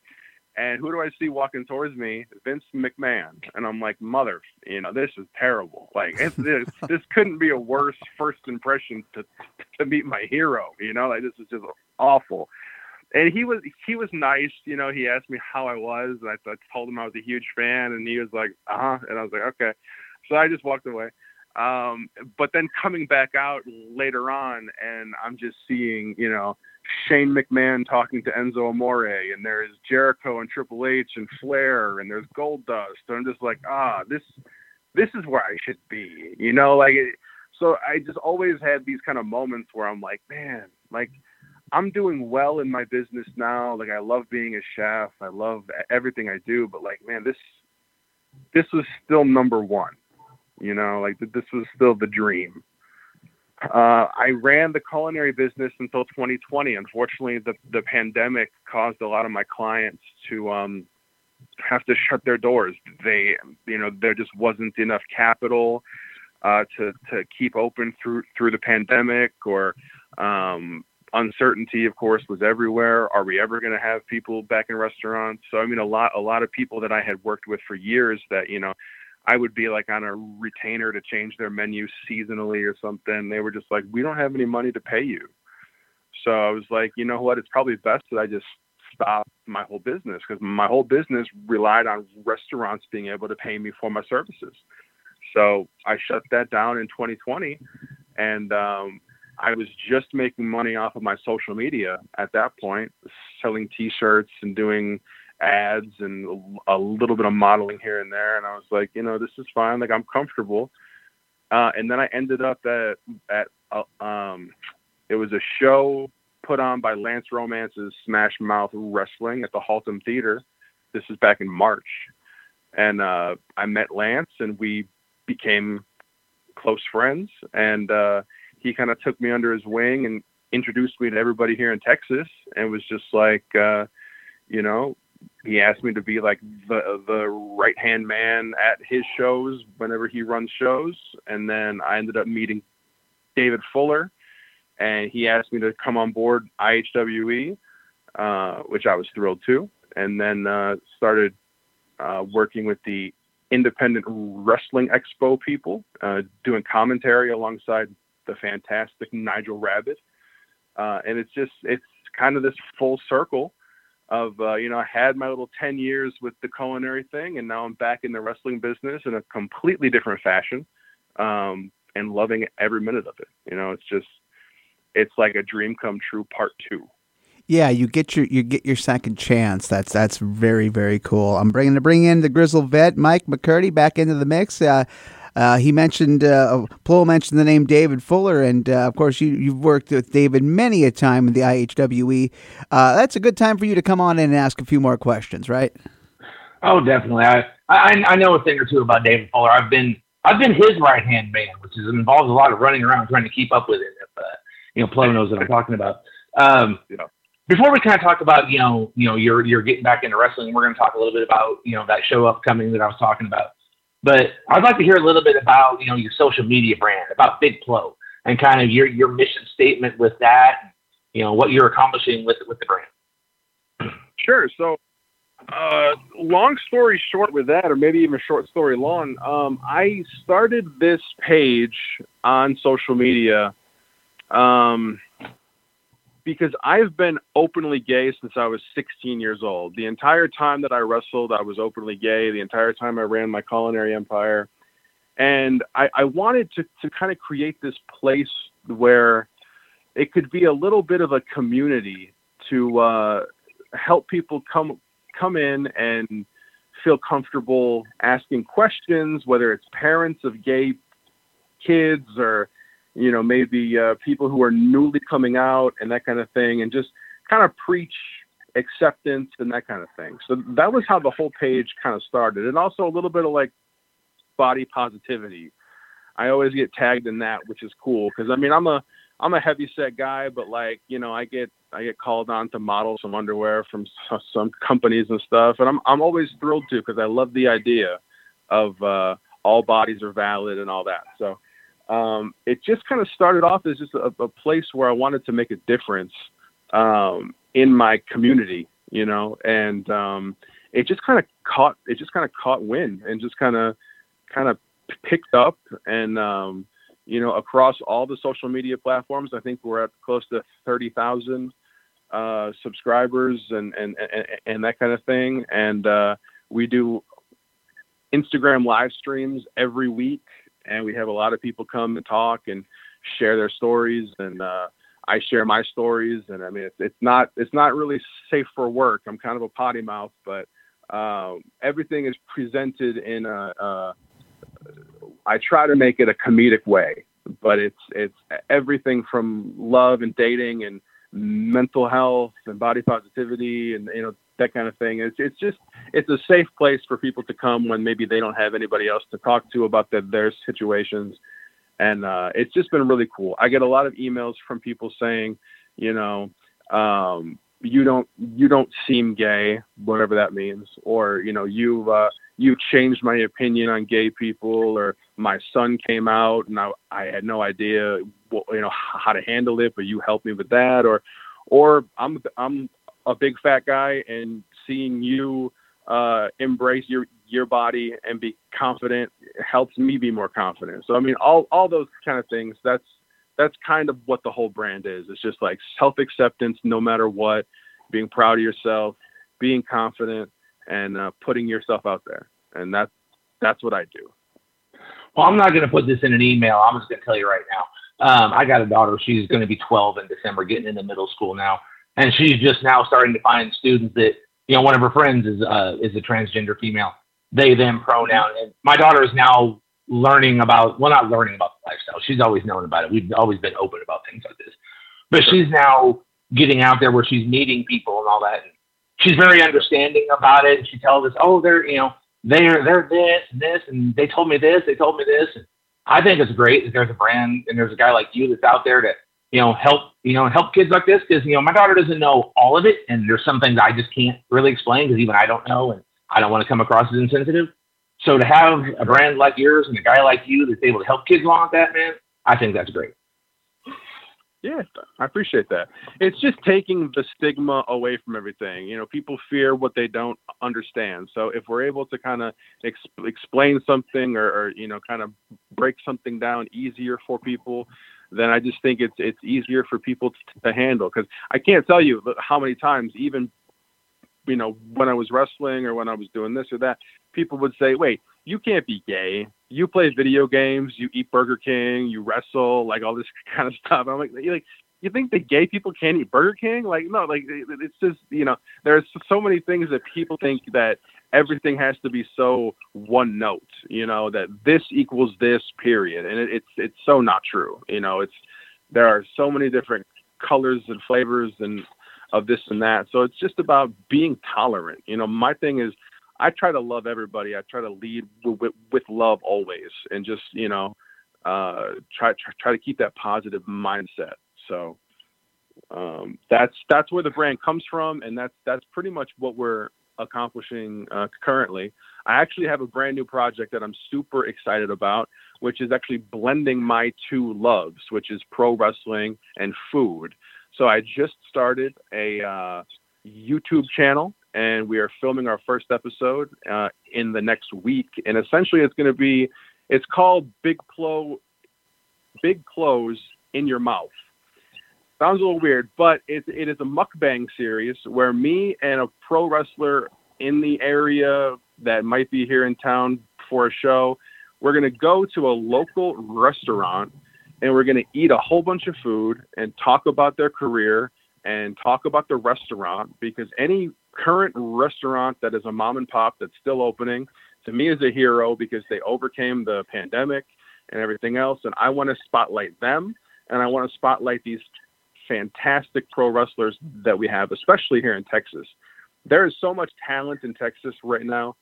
and who do I see walking towards me? Vince McMahon. And I'm like, mother, you know, this is terrible. Like, *laughs* this, this couldn't be a worse first impression to to meet my hero. You know, like this is just awful. And he was he was nice. You know, he asked me how I was, and I, I told him I was a huge fan, and he was like, uh huh. And I was like, okay. So I just walked away. Um, but then coming back out later on, and I'm just seeing, you know, Shane McMahon talking to Enzo Amore, and there's Jericho and Triple H and Flair, and there's Goldust. And I'm just like, ah, this, this is where I should be, you know, like. So I just always had these kind of moments where I'm like, man, like I'm doing well in my business now. Like I love being a chef. I love everything I do, but like, man, this, this was still number one, you know, like this was still the dream. Uh, I ran the culinary business until 2020. Unfortunately, the, the pandemic caused a lot of my clients to um, have to shut their doors. They, you know, there just wasn't enough capital uh, to to keep open through through the pandemic, or um, uncertainty, of course, was everywhere. Are we ever going to have people back in restaurants? So, I mean, a lot a lot of people that I had worked with for years that you know I would be like on a retainer to change their menu seasonally or something. They were just like, we don't have any money to pay you. So I was like, you know what? It's probably best that I just stop my whole business because my whole business relied on restaurants being able to pay me for my services. So I shut that down in 2020, and um, I was just making money off of my social media at that point, selling T-shirts and doing ads and a little bit of modeling here and there. And I was like, you know, this is fine. Like I'm comfortable. Uh, and then I ended up at at uh, um, it was a show put on by Lance Romance's Smash Mouth Wrestling at the Haltom Theater. This is back in March, and uh, I met Lance, and we became close friends. And uh, he kind of took me under his wing and introduced me to everybody here in Texas, and was just like, uh, you know, he asked me to be like the the right hand man at his shows whenever he runs shows. And then i ended up meeting david fuller and he asked me to come on board ihwe uh, which i was thrilled to. And then uh, started uh, working with the independent wrestling expo people uh, doing commentary alongside the fantastic nigel rabbit uh, and it's just it's kind of this full circle of uh, you know I had my little 10 years with the culinary thing and now I'm back in the wrestling business in a completely different fashion um, and loving every minute of it you know it's just it's like a dream come true part 2 yeah, you get your you get your second chance. That's that's very very cool. I'm bringing to bring in the Grizzle vet Mike McCurdy back into the mix. Uh, uh, he mentioned, uh, Plo mentioned the name David Fuller, and uh, of course, you, you've worked with David many a time in the IHWE. Uh, that's a good time for you to come on in and ask a few more questions, right? Oh, definitely. I, I, I know a thing or two about David Fuller. I've been I've been his right hand man, which is, involves a lot of running around trying to keep up with it. If uh, you know, Plo knows what I'm talking about. Um, yeah. Before we kind of talk about you know you know you're you're getting back into wrestling, we're going to talk a little bit about you know that show upcoming that I was talking about. But I'd like to hear a little bit about you know your social media brand, about Big Plo, and kind of your your mission statement with that. You know what you're accomplishing with with the brand. Sure. So, uh, long story short, with that, or maybe even short story long, um, I started this page on social media. Um, because I've been openly gay since I was 16 years old. The entire time that I wrestled, I was openly gay. The entire time I ran my culinary empire. And I, I wanted to, to kind of create this place where it could be a little bit of a community to uh, help people come come in and feel comfortable asking questions, whether it's parents of gay kids or you know maybe uh, people who are newly coming out and that kind of thing, and just kind of preach acceptance and that kind of thing. So that was how the whole page kind of started, and also a little bit of like body positivity. I always get tagged in that, which is cool because I mean I'm a I'm a heavy set guy, but like you know I get I get called on to model some underwear from some companies and stuff, and I'm I'm always thrilled to because I love the idea of uh, all bodies are valid and all that. So um, it just kind of started off as just a, a, place where I wanted to make a difference um, in my community, you know, and um, it just kind of caught it just kind of caught wind and just kind of kind of picked up and um, you know across all the social media platforms. I think we're at close to thirty thousand uh, subscribers and, and, and, and that kind of thing. And uh, we do Instagram live streams every week, and we have a lot of people come and talk and share their stories. And uh, I share my stories. And I mean, it's, it's not it's not really safe for work. I'm kind of a potty mouth, but um, everything is presented in a, a. I try to make it a comedic way, but it's it's everything from love and dating and mental health and body positivity and you know that kind of thing. It's it's just it's a safe place for people to come when maybe they don't have anybody else to talk to about the, their situations, and uh, it's just been really cool. I get a lot of emails from people saying, you know, um, you don't you don't seem gay, whatever that means, or you know you uh, you changed my opinion on gay people, or my son came out and I, I had no idea you know how to handle it, but you helped me with that, or or I'm I'm a big fat guy and seeing you uh, embrace your your body and be confident helps me be more confident. So I mean, all all those kind of things. That's that's kind of what the whole brand is. It's just like self acceptance, no matter what, being proud of yourself, being confident, and uh, putting yourself out there. And that's that's what I do. Well, I'm not going to put this in an email. I'm just going to tell you right now. Um, I got a daughter. She's going to be 12 in December, getting into middle school now, and she's just now starting to find students that you know one of her friends is uh, is a transgender female. They them pronoun, and my daughter is now learning about well, not learning about the lifestyle. She's always known about it. We've always been open about things like this, but she's now getting out there where she's meeting people and all that. And she's very understanding about it. And she tells us, oh, they're you know they're they're this and this, and they told me this, they told me this. And I think it's great that there's a brand and there's a guy like you that's out there to, you know, help, you know, help kids like this. Cause, you know, my daughter doesn't know all of it. And there's some things I just can't really explain because even I don't know. And I don't want to come across as insensitive. So to have a brand like yours and a guy like you that's able to help kids along with that, man, I think that's great. Yeah, I appreciate that. It's just taking the stigma away from everything. You know, people fear what they don't understand. So if we're able to kind of ex- explain something or, or, you know, kind of break something down easier for people, then I just think it's it's easier for people to, to handle. Because I can't tell you how many times, even you know, when I was wrestling or when I was doing this or that, people would say, "Wait, you can't be gay you play video games, you eat Burger King, you wrestle, like all this *laughs* kind of stuff. I'm like, you like, you think the gay people can't eat Burger King? Like, no, like it's just, you know, there's so many things that people think that everything has to be so one note, you know, that this equals this period, and it, it's it's so not true. You know, it's there are so many different colors and flavors and of this and that. So it's just about being tolerant. You know, my thing is I try to love everybody. I try to lead with, with, with love always, and just you know, uh, try, try try to keep that positive mindset. So um, that's that's where the brand comes from, and that's that's pretty much what we're accomplishing uh, currently. I actually have a brand new project that I'm super excited about, which is actually blending my two loves, which is pro wrestling and food. So I just started a uh, YouTube channel and we are filming our first episode uh, in the next week. And essentially, it's going to be it's called Big Plo, Big Clothes in Your Mouth. Sounds a little weird, but it, it is a mukbang series where me and a pro wrestler in the area that might be here in town for a show, we're going to go to a local restaurant and we're going to eat a whole bunch of food and talk about their career and talk about the restaurant because any current restaurant that is a mom and pop that's still opening to me is a hero because they overcame the pandemic and everything else. And I want to spotlight them and I want to spotlight these fantastic pro wrestlers that we have especially here in Texas. There is so much talent in Texas right now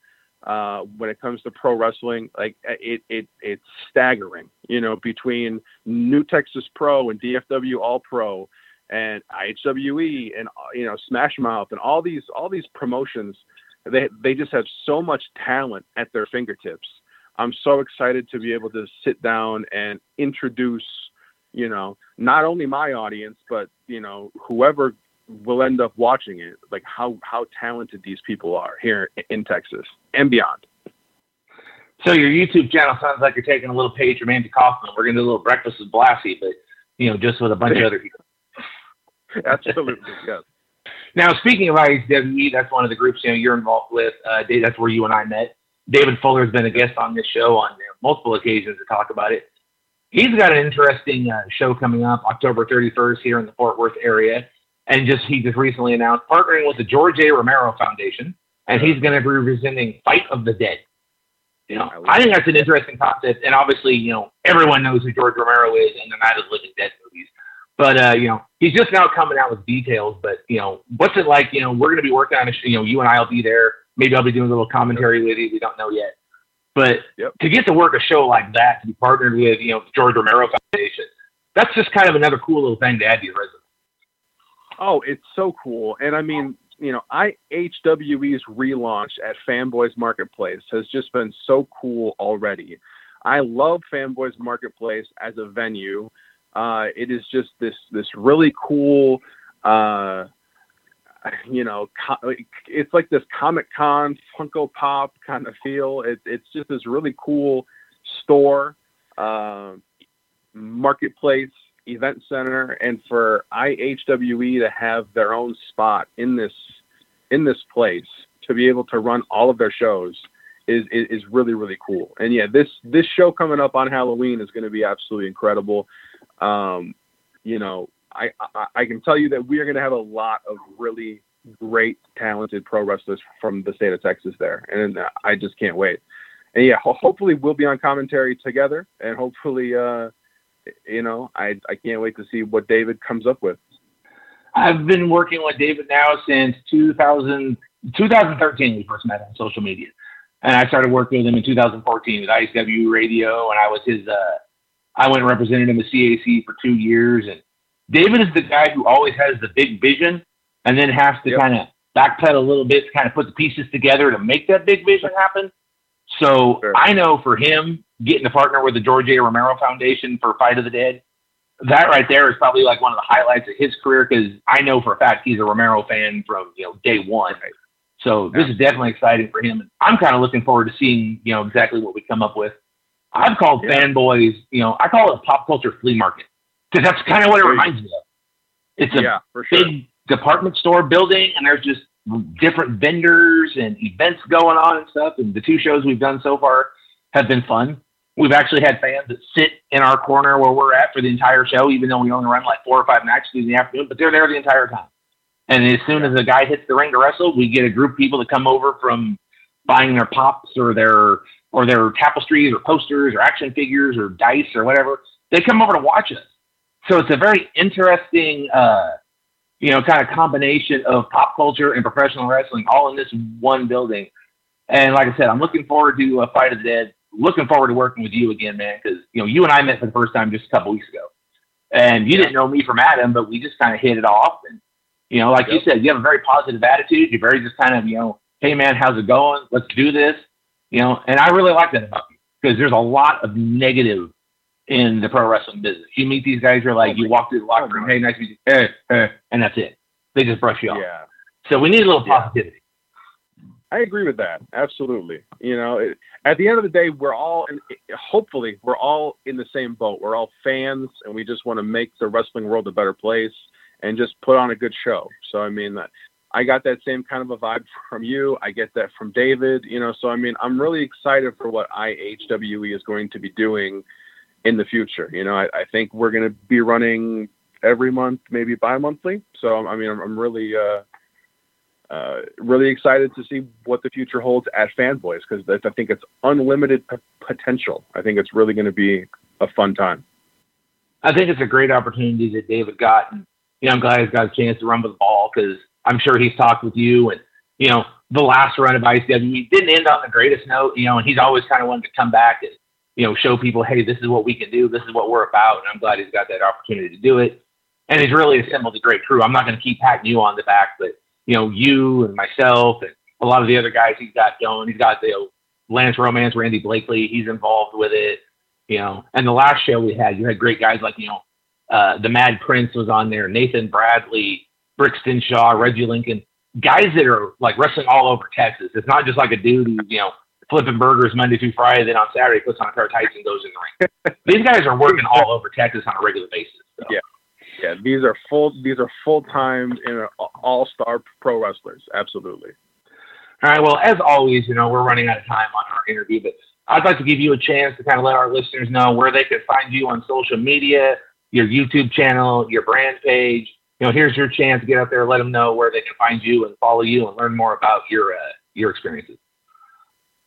uh, when it comes to pro wrestling. Like it, it, it's staggering. You know, between New Texas Pro and DFW All Pro and IHWE and you know Smash Mouth and all these all these promotions, they they just have so much talent at their fingertips. I'm so excited to be able to sit down and introduce, you know, not only my audience, but you know, whoever will end up watching it, like how how talented these people are here in Texas and beyond. So your YouTube channel sounds like you're taking a little page from Andy Kaufman. We're gonna do a little breakfast with Blassie, but you know, just with a bunch of other people. *laughs* Absolutely, yes. Now, speaking of IHWE, that's one of the groups you know you're involved with. Uh, Dave, that's where you and I met. David Fuller has been a guest on this show on you know, multiple occasions to talk about it. He's got an interesting uh, show coming up October 31st here in the Fort Worth area and just he just recently announced partnering with the George A. Romero Foundation, and he's going to be presenting Fight of the Dead. You know, I think that's an interesting concept, and obviously, you know, everyone knows who George Romero is and the Night of the Living Dead movies. But uh, you know, he's just now coming out with details. But you know, what's it like? You know, we're going to be working on a, you know, you and I'll be there. Maybe I'll be doing a little commentary with you. We don't know yet. But yep. to get to work a show like that, to be partnered with, you know, George Romero Foundation, that's just kind of another cool little thing to add to your resume. Oh, it's so cool. And I mean, you know, IHWE's relaunch at Fanboys Marketplace has just been so cool already. I love Fanboys Marketplace as a venue. Uh, it is just this this really cool, uh, you know, it's like this Comic Con Funko Pop kind of feel. It, it's just this really cool store, uh, marketplace event center and for IHWE to have their own spot in this in this place to be able to run all of their shows is, is, is really really cool. And yeah, this this show coming up on Halloween is going to be absolutely incredible. Um, you know, I, I can tell you that we are going to have a lot of really great talented pro wrestlers from the state of Texas there, and I just can't wait. And yeah, hopefully we'll be on commentary together, and hopefully. Uh, you know, I I can't wait to see what David comes up with. I've been working with David now since 2000, 2013. We first met on social media, and I started working with him in 2014 with ICW Radio, and I was his. Uh, I went and represented him at CAC for two years, and David is the guy who always has the big vision, and then has to yep. kind of backpedal a little bit to kind of put the pieces together to make that big vision happen. So sure. I know for him, getting to partner with the George A. Romero Foundation for Fight of the Dead, that right there is probably like one of the highlights of his career because I know for a fact he's a Romero fan from you know day one. So this is definitely exciting for him. I'm kind of looking forward to seeing you know exactly what we come up with. I've called yeah. fanboys, you know, I call it a pop culture flea market because that's kind of what it reminds me of. It's a yeah, sure. big department store building, and there's just different vendors and events going on and stuff. And the two shows we've done so far have been fun. We've actually had fans that sit in our corner where we're at for the entire show, even though we only run like four or five matches in the afternoon, but they're there the entire time. And as soon as a guy hits the ring to wrestle, we get a group of people that come over from buying their pops or their or their tapestries or posters or action figures or dice or whatever. They come over to watch us. So it's a very interesting uh, you know, kind of combination of pop culture and professional wrestling all in this one building. And like I said, I'm looking forward to a Fight of the Dead. Looking forward to working with you again, man, because you know you and I met for the first time just a couple weeks ago, and you didn't know me from Adam, but we just kind of hit it off. And you know, like yep. you said, you have a very positive attitude. You're very just kind of you know, hey man, how's it going? Let's do this. You know, and I really like that about you because there's a lot of negative in the pro wrestling business. You meet these guys, you're like, oh you walk through the locker room, hey, nice to meet you, hey, hey, and that's it. They just brush you off. Yeah. So we need a little positivity. I agree with that. Absolutely. You know, it, at the end of the day, we're all, in, hopefully, we're all in the same boat. We're all fans, and we just want to make the wrestling world a better place and just put on a good show. So, I mean, I got that same kind of a vibe *laughs* from you. I get that from David. You know, so I mean, I'm really excited for what IHWE is going to be doing in the future. You know, I, I think we're going to be running every month, maybe bi-monthly. So, I mean, I'm, I'm really. Uh, uh, really excited to see what the future holds at Fanboys because I think it's unlimited p- potential. I think it's really going to be a fun time. I think it's a great opportunity that David got. And, you know, I'm glad he's got a chance to run with the ball because I'm sure he's talked with you and, you know, the last run of ICW didn't end on the greatest note, you know, and he's always kind of wanted to come back and, you know, show people, hey, this is what we can do. This is what we're about. And I'm glad he's got that opportunity to do it. And he's really assembled a great crew. I'm not going to keep patting you on the back, but you know, you and myself and a lot of the other guys he's got going. He's got the you know, Lance Romance, Randy Blakely. He's involved with it, you know. And the last show we had, you had great guys like you know, uh, the Mad Prince was on there, Nathan Bradley, Brixton Shaw, Reggie Lincoln, guys that are like wrestling all over Texas. It's not just like a dude who you know flipping burgers Monday through Friday, then on Saturday puts on a pair of tights and goes in the ring. *laughs* These guys are working all over Texas on a regular basis. So. Yeah. Yeah, these are full. These are full time and all star pro wrestlers. Absolutely. All right. Well, as always, you know we're running out of time on our interview, but I'd like to give you a chance to kind of let our listeners know where they can find you on social media, your YouTube channel, your brand page. You know, here's your chance to get out there, let them know where they can find you and follow you and learn more about your uh, your experiences.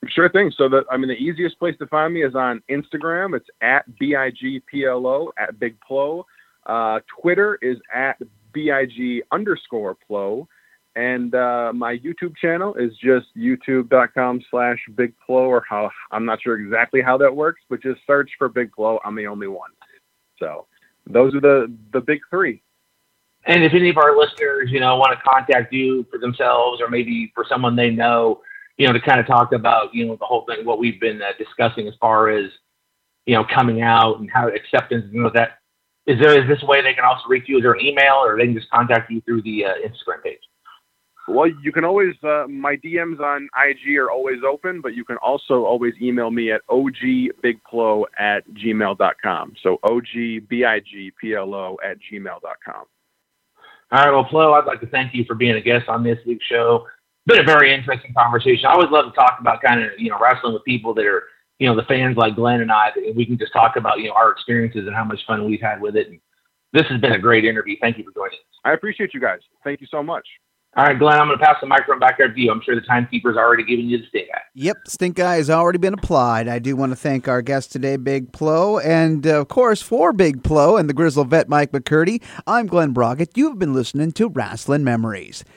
Sure thing. So the I mean the easiest place to find me is on Instagram. It's at bigplo at Big Plo. Uh, Twitter is at big underscore plo. And uh, my YouTube channel is just youtube.com slash big plo or how I'm not sure exactly how that works, but just search for big plo. I'm the only one. So those are the, the big three. And if any of our listeners, you know, want to contact you for themselves or maybe for someone they know, you know, to kind of talk about, you know, the whole thing, what we've been uh, discussing as far as, you know, coming out and how acceptance, you know, that is there is this way they can also reach you? Is there an email, or they can just contact you through the uh, Instagram page? Well, you can always uh, my DMs on IG are always open, but you can also always email me at ogbigplo at gmail.com. So ogbigplo at gmail.com. All right, well, Plo, I'd like to thank you for being a guest on this week's show. Been a very interesting conversation. I always love to talk about kind of you know wrestling with people that are you know, the fans like Glen and I, and we can just talk about, you know, our experiences and how much fun we've had with it. And this has been a great interview. Thank you for joining us. I appreciate you guys. Thank you so much. All right, Glen, I'm going to pass the microphone back over to you. I'm sure the timekeeper's already given you the stink eye. Yep, stink eye has already been applied. I do want to thank our guest today, Big Plo, and uh, of course, for Big Plo and the Grizzle vet Mike McCurdy, I'm Glen Broggett. You've been listening to Rasslin' Memories.